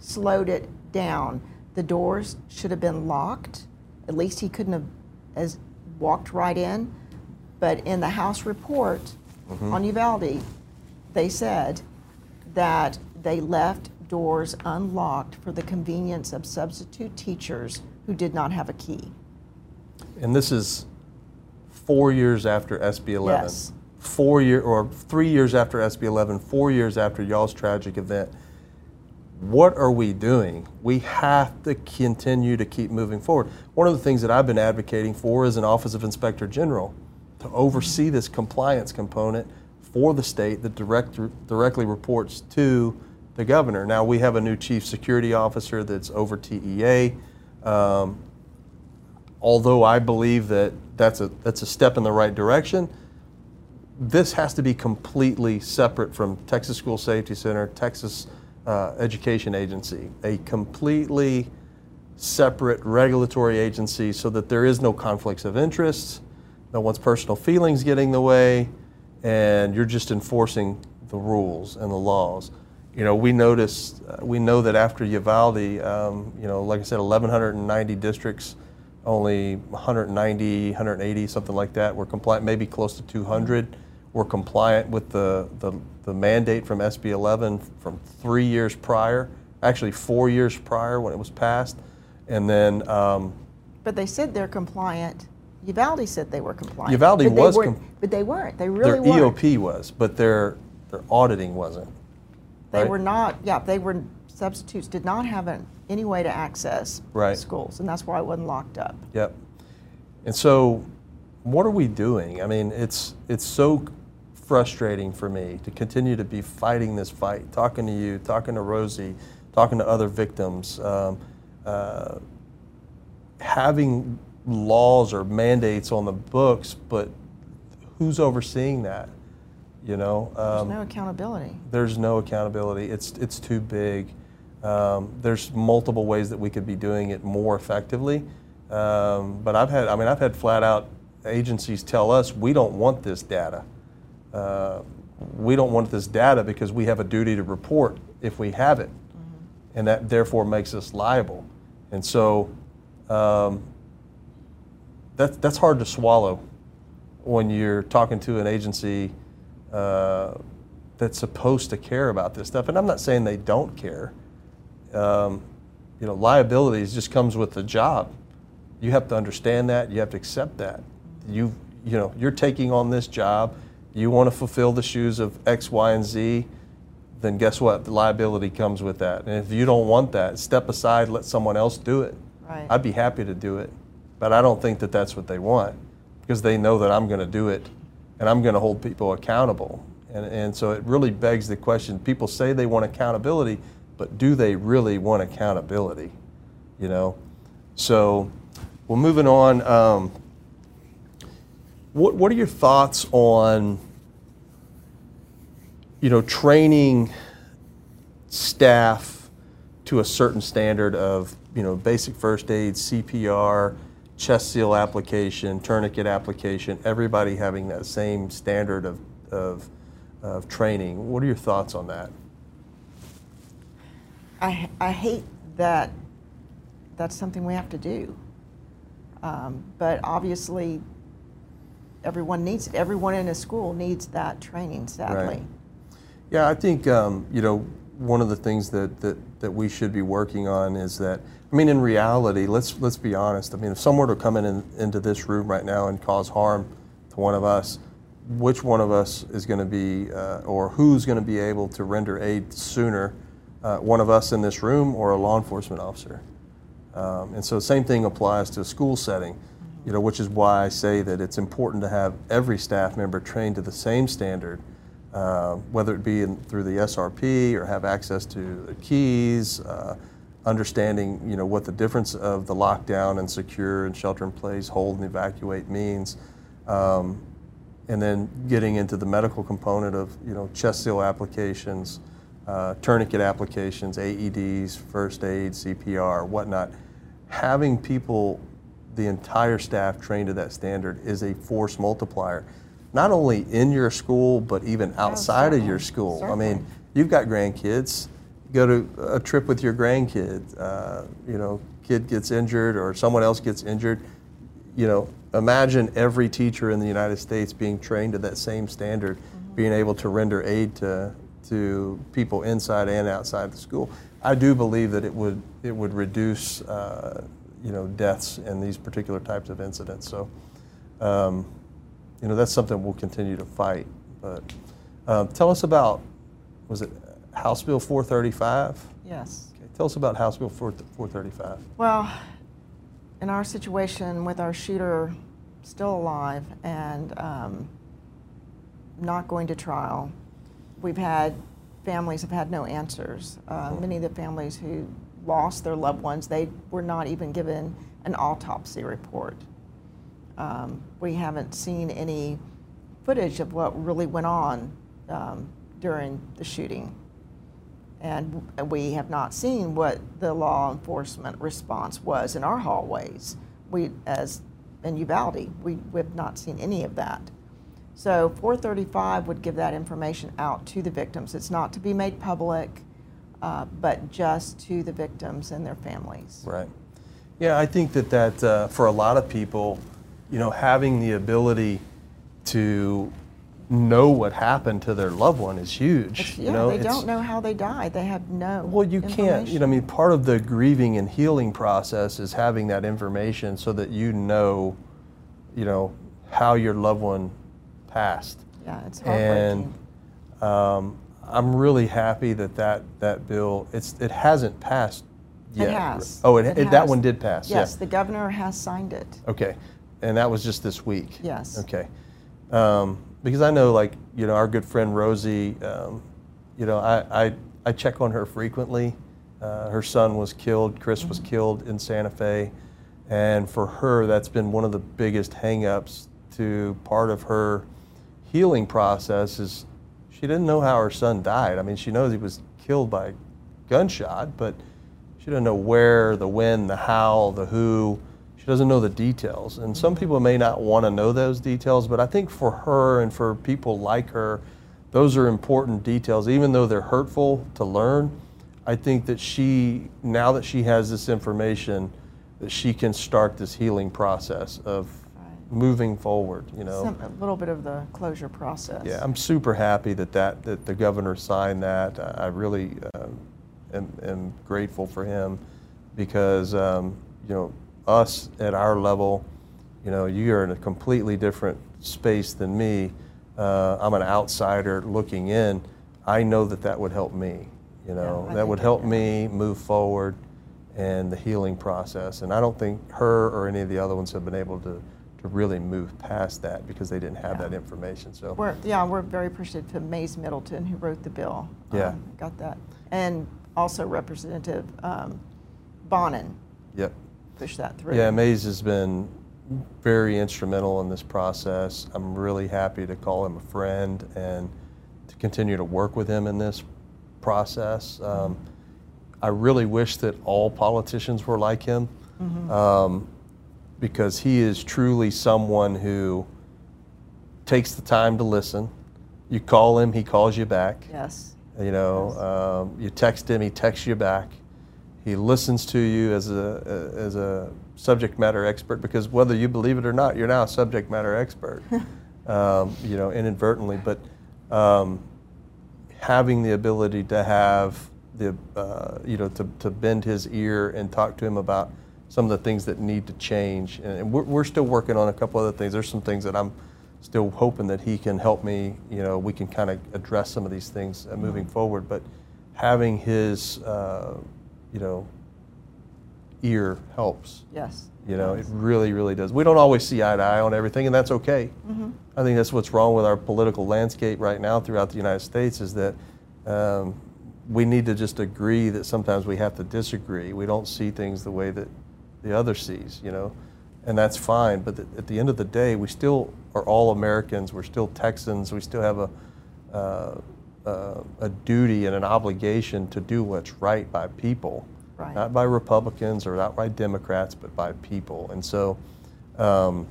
slowed it down. The doors should have been locked. At least he couldn't have as walked right in. But in the House report mm-hmm. on Uvalde, they said that they left doors unlocked for the convenience of substitute teachers who did not have a key. And this is four years after SB 11. Yes. Four year or three years after SB 11, four years after y'all's tragic event. What are we doing? We have to continue to keep moving forward. One of the things that I've been advocating for is an Office of Inspector General to oversee this compliance component for the state that direct, directly reports to the governor. Now we have a new chief security officer that's over TEA. Um, although I believe that that's a that's a step in the right direction, this has to be completely separate from Texas School Safety Center, Texas uh, Education Agency, a completely separate regulatory agency, so that there is no conflicts of interest, no one's personal feelings getting in the way, and you're just enforcing the rules and the laws. You know, we noticed, uh, we know that after Uvalde, um, you know, like I said, 1,190 districts, only 190, 180, something like that, were compliant, maybe close to 200 were compliant with the, the, the mandate from SB 11 from three years prior, actually four years prior when it was passed. And then, um, But they said they're compliant. Uvalde said they were compliant. Uvalde but was com- But they weren't. They really their weren't. EOP was, but their, their auditing wasn't. They right? were not, yeah, they were, substitutes did not have an, any way to access Right. schools, and that's why it wasn't locked up. Yep. And so, what are we doing? I mean, it's it's so frustrating for me to continue to be fighting this fight, talking to you, talking to Rosie, talking to other victims, um, uh, having laws or mandates on the books, but who's overseeing that? You know, There's um, no accountability. there's no accountability. It's it's too big. Um, there's multiple ways that we could be doing it more effectively. Um, but I've had, I mean, I've had flat out agencies tell us we don't want this data. Uh, we don't want this data because we have a duty to report if we have it, and that therefore makes us liable. And so um, that, that's hard to swallow when you're talking to an agency uh, that's supposed to care about this stuff. And I'm not saying they don't care. Um, you know, liabilities just comes with the job. You have to understand that. You have to accept that. You, you know, you're taking on this job. You want to fulfill the shoes of X, Y, and Z. Then guess what? The liability comes with that. And if you don't want that, step aside. Let someone else do it. Right. I'd be happy to do it, but I don't think that that's what they want because they know that I'm going to do it and I'm going to hold people accountable. And, and so it really begs the question people say they want accountability, but do they really want accountability? You know? So, well, moving on, um, what, what are your thoughts on, you know, training staff to a certain standard of, you know, basic first aid, CPR, chest seal application, tourniquet application, everybody having that same standard of, of, of training. What are your thoughts on that? I, I hate that that's something we have to do. Um, but obviously, everyone needs it. Everyone in a school needs that training, sadly. Yeah, I think um, you know one of the things that, that that we should be working on is that I mean, in reality, let's let's be honest. I mean, if someone were to come in, in into this room right now and cause harm to one of us, which one of us is going to be, uh, or who's going to be able to render aid sooner? Uh, one of us in this room or a law enforcement officer? Um, and so same thing applies to a school setting, you know, which is why I say that it's important to have every staff member trained to the same standard, uh, whether it be in, through the SRP or have access to the keys, uh, understanding, you know, what the difference of the lockdown and secure and shelter in place, hold and evacuate means. Um, and then getting into the medical component of, you know, chest seal applications, uh, tourniquet applications, AEDs, first aid, CPR, whatnot. Having people, the entire staff trained to that standard is a force multiplier, not only in your school, but even outside of your certainly, school. I mean, you've got grandkids, go to a trip with your grandkid, uh, you know, kid gets injured or someone else gets injured, you know, imagine every teacher in the United States being trained to that same standard, being able to render aid to, to people inside and outside the school. I do believe that it would, it would reduce, uh, you know, deaths in these particular types of incidents. So, um, you know, that's something we'll continue to fight. But um, tell us about, was it House Bill 435? Yes. Okay, tell us about House Bill 4, 435. Well, in our situation with our shooter still alive and um, not going to trial, we've had families have had no answers. Uh, many of the families who lost their loved ones, they were not even given an autopsy report. Um, we haven't seen any footage of what really went on um, during the shooting. And we have not seen what the law enforcement response was in our hallways. We, as in Uvalde, we, we have not seen any of that. So 435 would give that information out to the victims. It's not to be made public. Uh, but just to the victims and their families. Right. Yeah, I think that that uh, for a lot of people, you know, having the ability to know what happened to their loved one is huge. It's- you yeah, know, they don't know how they died. They have no. Well, you can't. You know, I mean, part of the grieving and healing process is having that information so that you know, you know, how your loved one passed. Yeah, it's And heartbreaking. um, I'm really happy that that, that bill it's it hasn't passed yet. It has. Oh, it, It it- that has. one did pass. Yes, Yeah. the governor has signed it. Okay, and that was just this week. Yes. Okay, um, because I know, like you know, our good friend Rosie. Um, you know, I, I I check on her frequently. Uh, her son was killed. Chris was killed in Santa Fe, and for her, that's been one of the biggest hangups to part of her healing process. Is she didn't know how her son died. I mean, she knows he was killed by gunshot, but she doesn't know where, the when, the how, the who. She doesn't know the details. And some people may not want to know those details, but I think for her and for people like her, those are important details. Even though they're hurtful to learn, I think that she, now that she has this information, that she can start this healing process of. Moving forward, you know. Some, a little bit of the closure process. Yeah, I'm super happy that that, that the governor signed that. I really um, am, am grateful for him because, um, you know, us at our level, you know, you are in a completely different space than me. Uh, I'm an outsider looking in. I know that that would help me, you know, I that would help me move forward and the healing process. And I don't think her or any of the other ones have been able to, to really move past that because they didn't have Yeah. that information. So. We're, yeah, we're very appreciative to Mayes Middleton, who wrote the bill. Yeah. Um, Got that. And also Representative um, Bonnen Yep. pushed that through. Yeah, Mayes has been very instrumental in this process. I'm really happy to call him a friend and to continue to work with him in this process. Um, I really wish that all politicians were like him um, because he is truly someone who takes the time to listen. You call him, he calls you back. Yes. You know, um, you text him, he texts you back. He listens to you as a as a subject matter expert because whether you believe it or not, you're now a subject matter expert. um, you know, inadvertently, but um, having the ability to have the uh, you know to, to bend his ear and talk to him about some of the things that need to change, and, we're, we're still working on a couple other things. There's some things that I'm still hoping that he can help me. You know, we can kind of address some of these things uh, moving forward. But having his, uh, you know, ear helps. Yes. You know, it really, really does. We don't always see eye to eye on everything, and that's okay. Mm-hmm. I think that's what's wrong with our political landscape right now throughout the United States is that um, we need to just agree that sometimes we have to disagree. We don't see things the way that the other sees, you know, and that's fine. But th- at the end of the day, we still are all Americans. We're still Texans. We still have a uh, uh, a duty and an obligation to do what's right by people, Right. not by Republicans or not by Democrats, but by people. And so, um,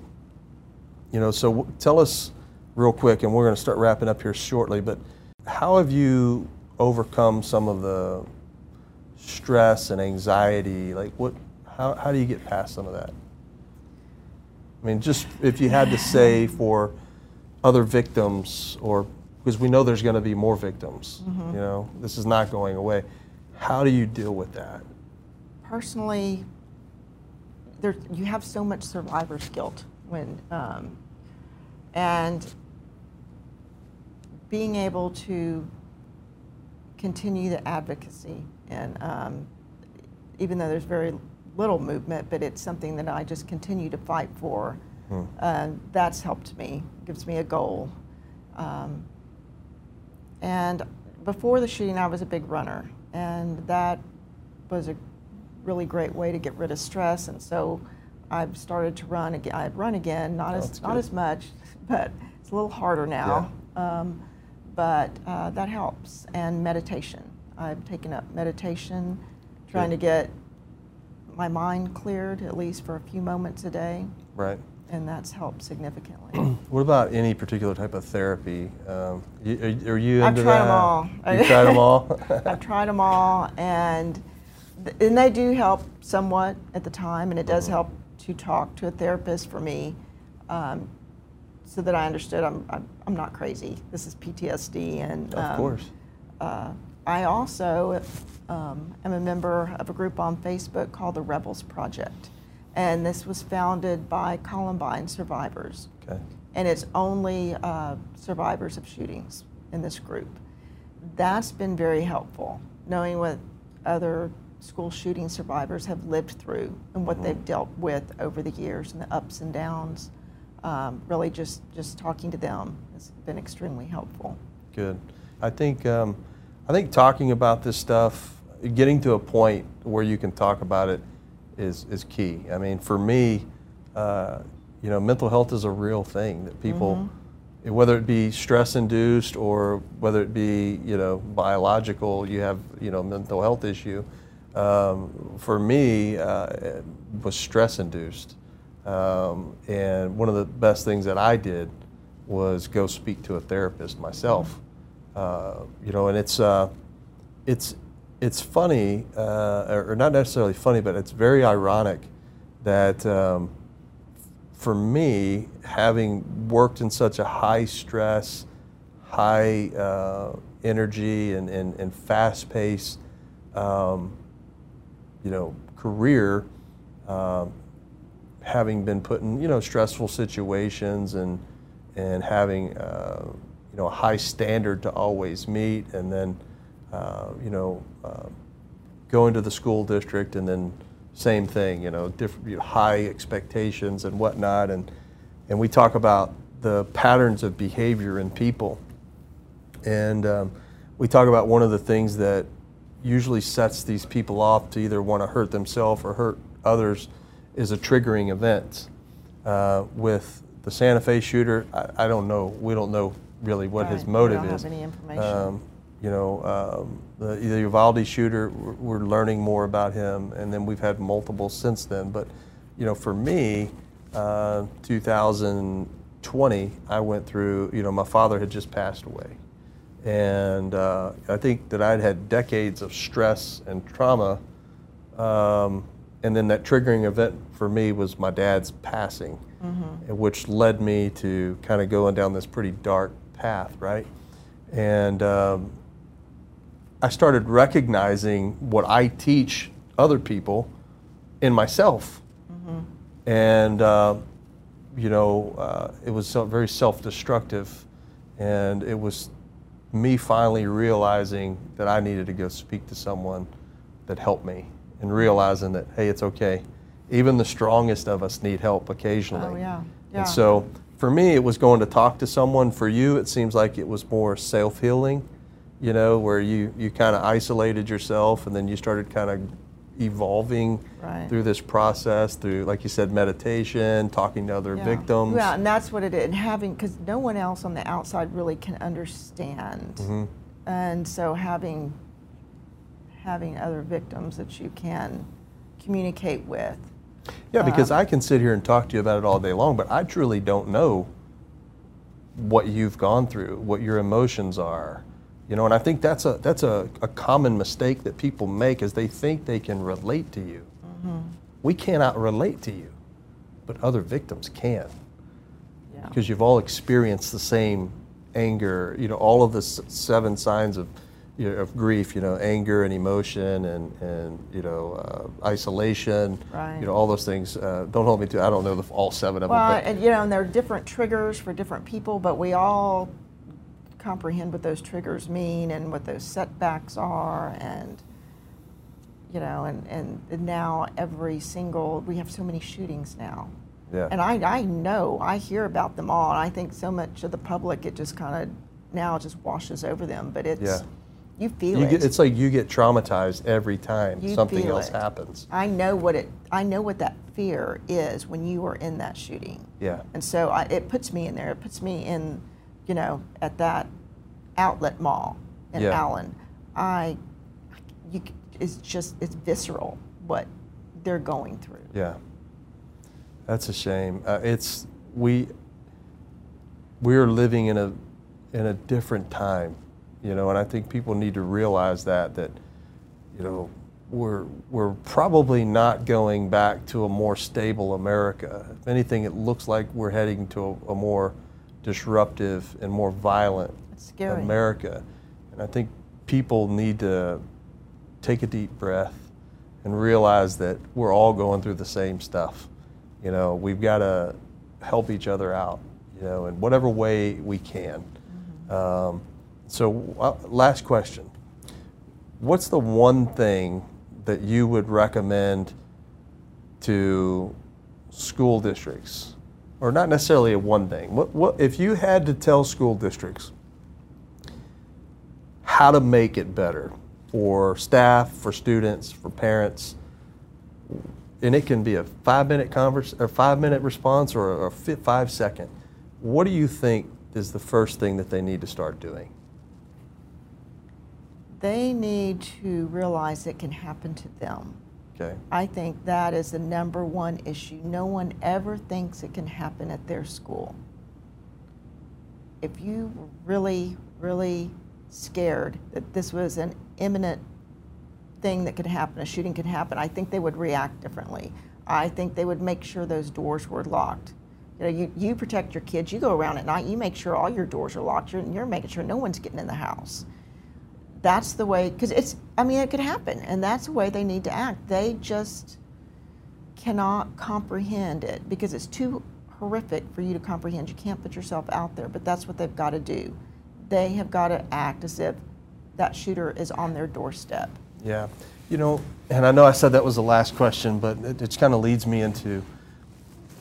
you know, so w- tell us real quick, and we're going to start wrapping up here shortly. But how have you overcome some of the stress and anxiety? Like, what? How, how do you get past some of that? I mean, just if you had to say for other victims, or because we know there's going to be more victims, Mm-hmm. you know, this is not going away. How do you deal with that? Personally, there, you have so much survivor's guilt when, um, and being able to continue the advocacy and um, even though there's very little movement, but it's something that I just continue to fight for. Hmm. Uh, that's helped me, gives me a goal. Um, and before the shooting, I was a big runner, and that was a really great way to get rid of stress. And so I've started to run again. I run again, not Oh, as not good. as much, but it's a little harder now. Um, but uh, that helps. And meditation. I've taken up meditation, trying Good. to get my mind cleared at least for a few moments a day. Right. and that's helped significantly. What about any particular type of therapy? Um, are, are you I've tried that? 'em all. You tried them all. I've tried them all, and th- and they do help somewhat at the time, and it does Mhm. help to talk to a therapist for me, um, so that I understood I'm, I'm I'm not crazy. This is PTSD, and Of um, course. Uh, I also um, am a member of a group on Facebook called the Rebels Project, and this was founded by Columbine survivors Okay. and it's only uh, survivors of shootings in this group. That's been very helpful, knowing what other school shooting survivors have lived through and what Mhm. they've dealt with over the years and the ups and downs. Um, really, just just talking to them has been extremely helpful. Good. I think um, I think talking about this stuff, getting to a point where you can talk about it, is is key. I mean, for me, uh, you know, mental health is a real thing that people, whether it be stress induced or whether it be you know biological, you have you know mental health issue. Um, for me, uh, it was stress induced, um, and one of the best things that I did was go speak to a therapist myself. Uh, you know, and it's uh, it's it's funny, uh, or not necessarily funny, but it's very ironic that um, for me, having worked in such a high stress, high uh, energy, and, and, and fast paced, um, you know, career, um, having been put in you know stressful situations and and having uh, you know a high standard to always meet, and then uh, you know uh, going to the school district, and then same thing, you know, different you know, high expectations and whatnot, and and we talk about the patterns of behavior in people, and um, we talk about one of the things that usually sets these people off to either want to hurt themselves or hurt others is a triggering event. Uh, with the Santa Fe shooter, I, I don't know. We don't know really what his Right, we motive don't is. have any information. Um, you know, um, the, the Uvalde shooter, we're, we're learning more about him, and then we've had multiple since then. But, you know, for me, uh, 2020, I went through, you know, my father had just passed away. And uh, I think that I'd had decades of stress and trauma. Um, and then that triggering event for me was my dad's passing, Mm-hmm. which led me to kind of going down this pretty dark path, right? And um, I started recognizing what I teach other people in myself. Mm-hmm. And, uh, you know, uh, it was very self destructive. And it was me finally realizing that I needed to go speak to someone that helped me and realizing that, hey, it's okay. Even the strongest of us need help occasionally. Oh yeah, yeah. And so for me, it was going to talk to someone. For you, it seems like it was more self healing, you know, where you, you kind of isolated yourself and then you started kind of evolving Right. through this process, through, like you said, meditation, talking to other Yeah. victims. Yeah, and that's what it is. And having, because no one else on the outside really can understand. Mm-hmm. And so having, having other victims that you can communicate with. Yeah, because Um, I can sit here and talk to you about it all day long, but I truly don't know what you've gone through, what your emotions are. You know, and I think that's a that's a, a common mistake that people make is they think they can relate to you. We cannot relate to you, but other victims can Yeah. because you've all experienced the same anger. You know, all of the s- seven signs of you know, of grief. You know, anger and emotion and and you know uh, isolation. Right. You know, all those things. Uh, don't hold me to. I don't know the, all seven of Well, them. But and you know, and there are different triggers for different people, but we all comprehend what those triggers mean and what those setbacks are, and you know, and and now every single we have so many shootings now, yeah. and I I know I hear about them all, and I think so much of the public it just kind of now just washes over them, but it's Yeah. you feel you it. get, it's like you get traumatized every time You something else it. happens. I know what it I know what that fear is when you are in that shooting. Yeah. And so I, it puts me in there. It puts me in, you know, at that outlet mall in Yeah. Allen. I, you, it's just it's visceral what they're going through. Yeah. That's a shame. Uh, it's we we're living in a in a different time, you know, and I think people need to realize that that you know we're we're probably not going back to a more stable America. If anything, it looks like we're heading to a, a more disruptive and more violent America. And I think people need to take a deep breath and realize that we're all going through the same stuff. You know, we've got to help each other out, you know, in whatever way we can. Mm-hmm. Um, so, uh, last question. What's the one thing that you would recommend to school districts? Or not necessarily a one thing. What, what, if you had to tell school districts how to make it better, for staff, for students, for parents. And it can be a five minute converse, or five minute response or a five second. What do you think is the first thing that they need to start doing? They need to realize it can happen to them. Okay. I think that is the number one issue. No one ever thinks it can happen at their school. If you were really, really scared that this was an imminent thing that could happen, a shooting could happen, I think they would react differently. I think they would make sure those doors were locked. You know, you, you protect your kids, you go around at night, you make sure all your doors are locked, you're, you're making sure no one's getting in the house. That's the way, because it's, I mean, it could happen, and that's the way they need to act. They just cannot comprehend it because it's too horrific for you to comprehend. You can't put yourself out there, but that's what they've got to do they have got to act as if that shooter is on their doorstep. Yeah. You know, and I know I said that was the last question, but it, it kind of leads me into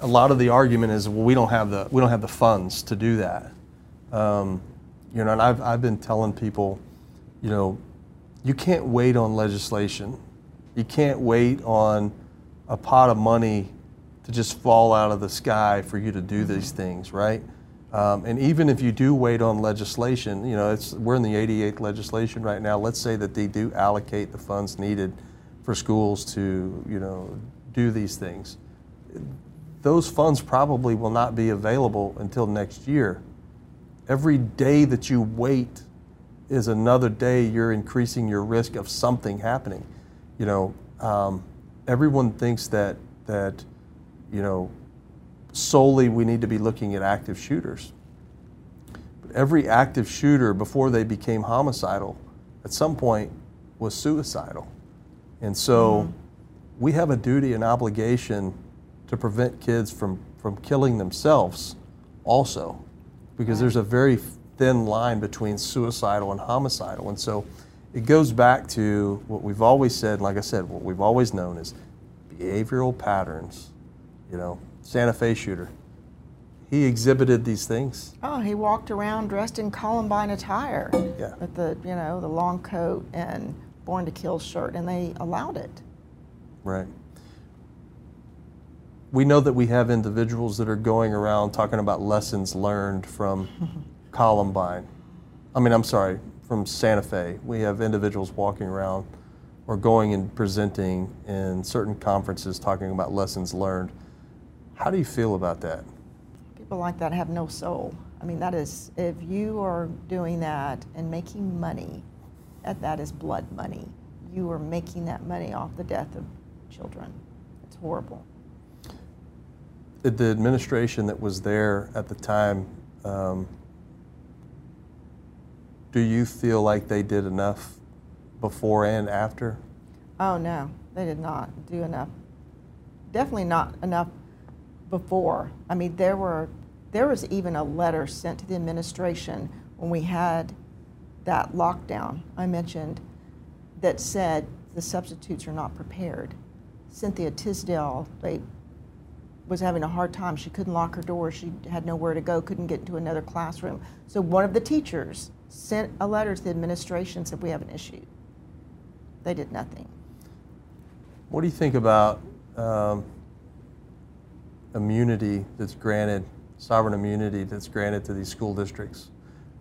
a lot of the argument is well we don't have the we don't have the funds to do that. Um, you know, and I've I've been telling people, you know, you can't wait on legislation. You can't wait on a pot of money to just fall out of the sky for you to do these things, right? Um, and even if you do wait on legislation, you know, it's, we're in the 88th legislation right now. Let's say that they do allocate the funds needed for schools to, you know, do these things. Those funds probably will not be available until next year. Every day that you wait is another day you're increasing your risk of something happening. You know, um, everyone thinks that that, you know, solely we need to be looking at active shooters. But every active shooter before they became homicidal at some point was suicidal. And so mm-hmm. we have a duty and obligation to prevent kids from, from killing themselves also because there's a very thin line between suicidal and homicidal. And so it goes back to what we've always said, like I said, what we've always known is behavioral patterns, you know, Santa Fe shooter. He exhibited these things. Oh, he walked around dressed in Columbine attire. Yeah. With the, you know, the long coat and Born to Kill shirt, and they allowed it. Right. We know that we have individuals that are going around talking about lessons learned from Columbine. I mean, I'm sorry, from Santa Fe. We have individuals walking around or going and presenting in certain conferences talking about lessons learned. How do you feel about that? People like that have no soul. I mean, that is, if you are doing that and making money, that, that is blood money. You are making that money off the death of children. It's horrible. The administration that was there at the time, um, do you feel like they did enough before and after? Oh, no, they did not do enough. Definitely not enough before. I mean, there were there was even a letter sent to the administration when we had that lockdown I mentioned that said the substitutes are not prepared. Cynthia Tisdale, they was having a hard time. She couldn't lock her door. She had nowhere to go, couldn't get into another classroom. So one of the teachers sent a letter to the administration said we have an issue. They did nothing. What do you think about um, immunity that's granted, sovereign immunity that's granted to these school districts.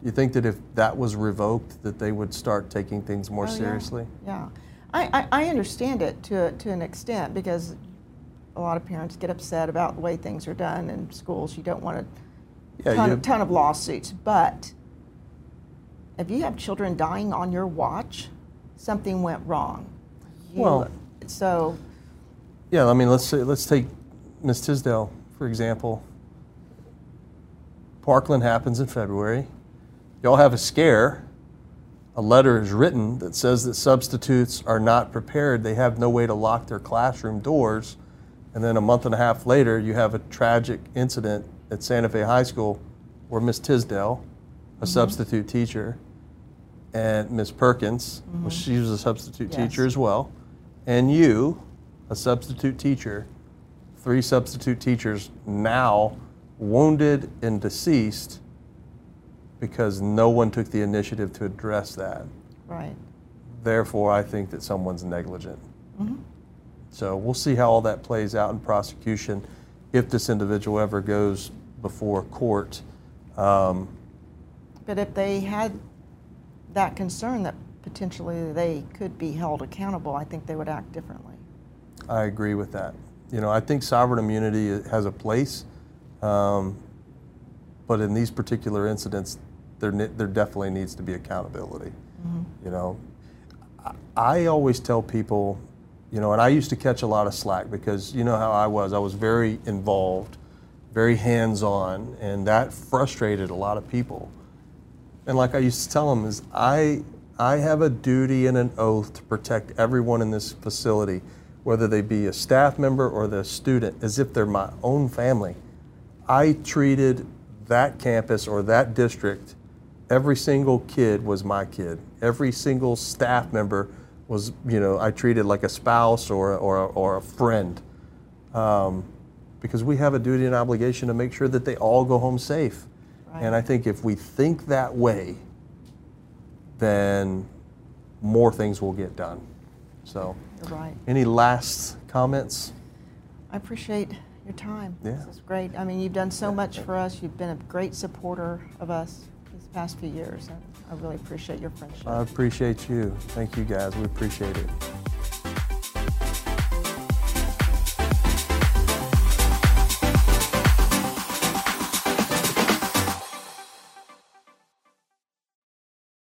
Do you think that if that was revoked, that they would start taking things more oh, seriously? Yeah, yeah. I, I, I, understand it to, to an extent because a lot of parents get upset about the way things are done in schools. You don't want a Yeah, ton, you- ton of lawsuits. But if you have children dying on your watch, something went wrong. You- Well- so Yeah, I mean, let's say, let's take Miss Tisdale for example. Parkland happens in February. Y'all have a scare. A letter is written that says that substitutes are not prepared. They have no way to lock their classroom doors. And then a month and a half later, you have a tragic incident at Santa Fe High School where Miss Tisdale, a substitute teacher, and Miss Perkins, well, she was a substitute Yes. teacher as well, and you, a substitute teacher, three substitute teachers now wounded and deceased because no one took the initiative to address that. right. Therefore, I think that someone's negligent. Mhm. So we'll see how all that plays out in prosecution if this individual ever goes before court. Um, But if they had that concern that potentially they could be held accountable, I think they would act differently. I agree with that. You know, I think sovereign immunity has a place, um, but in these particular incidents, there there definitely needs to be accountability. You know, I, I always tell people, you know, and I used to catch a lot of slack because you know how I was. I was very involved, very hands-on, and that frustrated a lot of people. And like I used to tell them, is I I have a duty and an oath to protect everyone in this facility, whether they be a staff member or the student, as if they're my own family. I treated that campus or that district, every single kid was my kid. Every single staff member was, you know, I treated like a spouse or, or, or a friend. Um, because we have a duty and obligation to make sure that they all go home safe. And I think if we think that way, then more things will get done. So, right. any last comments? I appreciate your time. Yeah. This is great. I mean, you've done so much for us. You've been a great supporter of us these past few years. I really appreciate your friendship. I appreciate you. Thank you guys. We appreciate it.